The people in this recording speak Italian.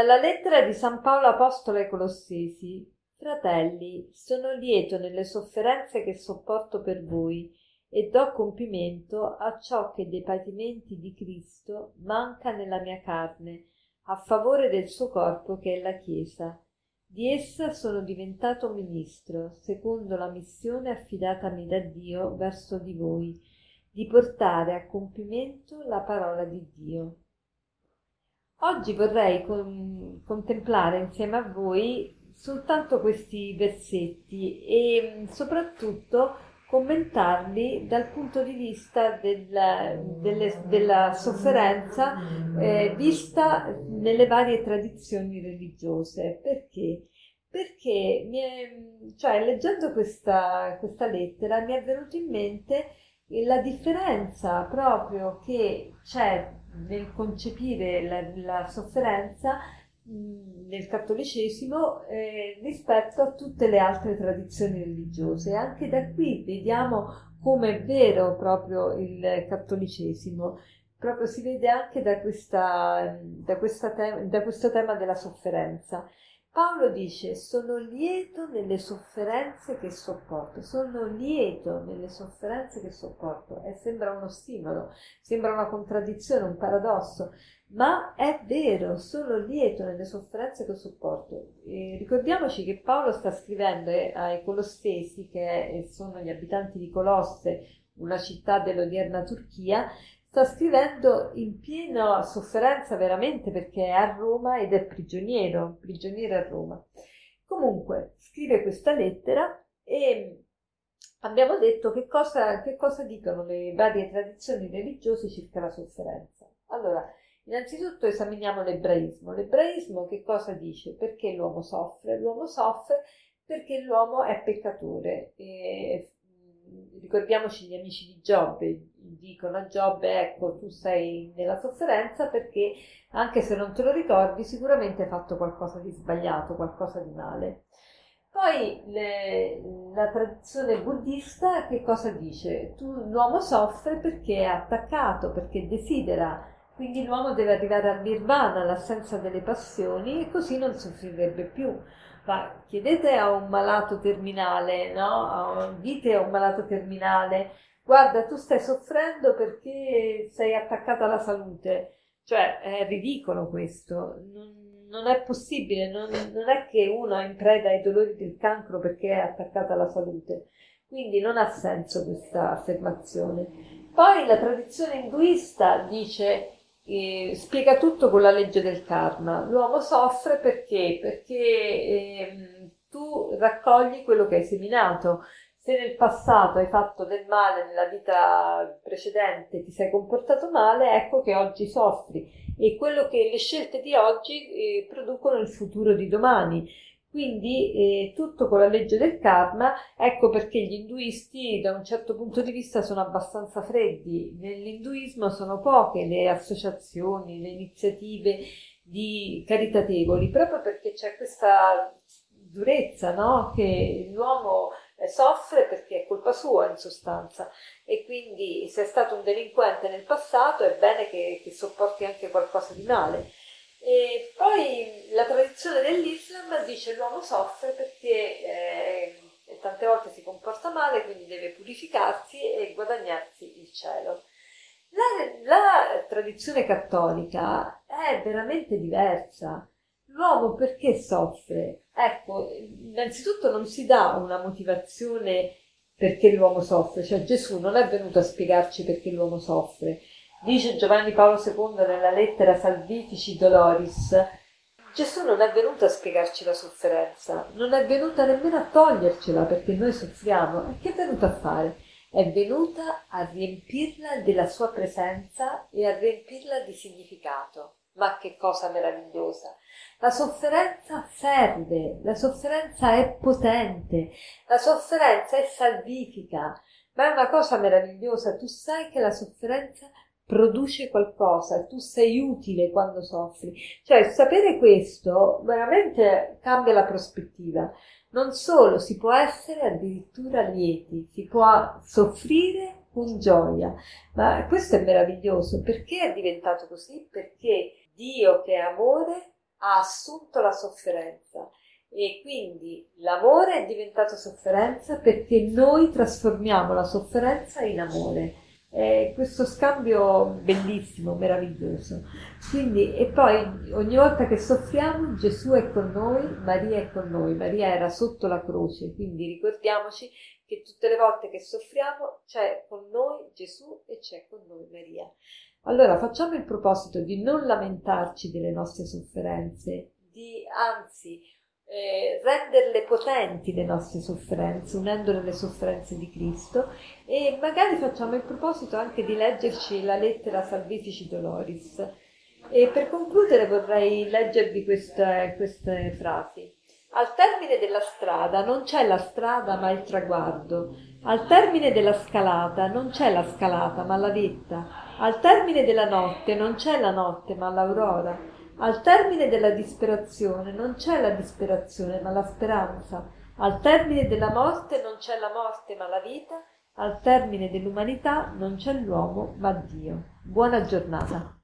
Dalla lettera di San Paolo Apostolo ai Colossesi. Fratelli, sono lieto nelle sofferenze che sopporto per voi e do compimento a ciò che dei patimenti di Cristo manca nella mia carne, a favore del suo corpo che è la Chiesa. Di essa sono diventato ministro, secondo la missione affidatami da Dio verso di voi, di portare a compimento la parola di Dio. Oggi vorrei con- contemplare insieme a voi soltanto questi versetti e mm, soprattutto commentarli dal punto di vista della, delle, della sofferenza eh, vista nelle varie tradizioni religiose. Perché? Perché è, cioè, leggendo questa, questa lettera mi è venuto in mente la differenza proprio che c'è nel concepire la, la sofferenza nel cattolicesimo eh, rispetto a tutte le altre tradizioni religiose. Anche da qui vediamo come è vero proprio il cattolicesimo, proprio si vede anche da, questa, da, questa te- da questo tema della sofferenza. Paolo dice sono lieto nelle sofferenze che sopporto, sono lieto nelle sofferenze che sopporto e sembra uno stimolo, sembra una contraddizione, un paradosso, ma è vero, sono lieto nelle sofferenze che sopporto. E ricordiamoci che Paolo sta scrivendo eh, ai Colossesi, che sono gli abitanti di Colosse, una città dell'odierna Turchia, sta scrivendo in piena sofferenza veramente perché è a Roma ed è prigioniero, prigioniero a Roma. Comunque scrive questa lettera e abbiamo detto che cosa, che cosa dicono le varie tradizioni religiose circa la sofferenza. Allora, innanzitutto esaminiamo l'ebraismo. L'ebraismo che cosa dice? Perché l'uomo soffre? L'uomo soffre perché l'uomo è peccatore. E, ricordiamoci gli amici di Giobbe, dicono a Giobbe ecco tu sei nella sofferenza perché anche se non te lo ricordi sicuramente hai fatto qualcosa di sbagliato, qualcosa di male. Poi le, la tradizione buddista che cosa dice? Tu, l'uomo soffre perché è attaccato, perché desidera, quindi l'uomo deve arrivare al nirvana, all'assenza delle passioni e così non soffrirebbe più. Ma chiedete a un malato terminale, no? Dite a un malato terminale guarda, tu stai soffrendo perché sei attaccata alla salute. Cioè, è ridicolo questo. Non, non è possibile, non, non, è che uno è in preda ai dolori del cancro perché è attaccata alla salute. Quindi non ha senso questa affermazione. Poi la tradizione induista dice, eh, spiega tutto con la legge del karma. L'uomo soffre perché? Perché eh, tu raccogli quello che hai seminato se nel passato hai fatto del male nella vita precedente, ti sei comportato male, ecco che oggi soffri e quello che le scelte di oggi eh, producono il futuro di domani. Quindi eh, tutto con la legge del karma, ecco perché gli induisti da un certo punto di vista sono abbastanza freddi. Nell'induismo sono poche le associazioni, le iniziative di caritatevoli, proprio perché c'è questa durezza, no? Che l'uomo soffre perché è colpa sua in sostanza e quindi se è stato un delinquente nel passato è bene che, che sopporti anche qualcosa di male. E poi la tradizione dell'Islam dice che l'uomo soffre perché eh, tante volte si comporta male, quindi deve purificarsi e guadagnarsi il cielo. La, la tradizione cattolica è veramente diversa. L'uomo perché soffre? Ecco, innanzitutto non si dà una motivazione perché l'uomo soffre, cioè Gesù non è venuto a spiegarci perché l'uomo soffre. Dice Giovanni Paolo II nella lettera Salvifici Doloris, Gesù non è venuto a spiegarci la sofferenza, non è venuto nemmeno a togliercela perché noi soffriamo. E che è venuto a fare? È venuta a riempirla della sua presenza e a riempirla di significato. Ma che cosa meravigliosa! La sofferenza serve, la sofferenza è potente, la sofferenza è salvifica, ma è una cosa meravigliosa. Tu sai che la sofferenza produce qualcosa, tu sei utile quando soffri. Cioè, sapere questo veramente cambia la prospettiva. Non solo, si può essere addirittura lieti, si può soffrire con gioia, ma questo è meraviglioso. Perché è diventato così? Perché Dio che è amore ha assunto la sofferenza e quindi l'amore è diventato sofferenza perché noi trasformiamo la sofferenza in amore. È questo scambio bellissimo, meraviglioso. Quindi, e poi ogni volta che soffriamo Gesù è con noi, Maria è con noi. Maria era sotto la croce, quindi ricordiamoci che tutte le volte che soffriamo c'è con noi Gesù e c'è con noi Maria. Allora facciamo il proposito di non lamentarci delle nostre sofferenze, di anzi eh, renderle potenti le nostre sofferenze, unendole alle sofferenze di Cristo e magari facciamo il proposito anche di leggerci la lettera Salvifici Doloris. E per concludere vorrei leggervi queste, queste frasi. Al termine della strada non c'è la strada ma il traguardo. Al termine della scalata non c'è la scalata ma la vetta. Al termine della notte non c'è la notte, ma l'aurora. Al termine della disperazione non c'è la disperazione, ma la speranza. Al termine della morte non c'è la morte, ma la vita. Al termine dell'umanità non c'è l'uomo, ma Dio. Buona giornata.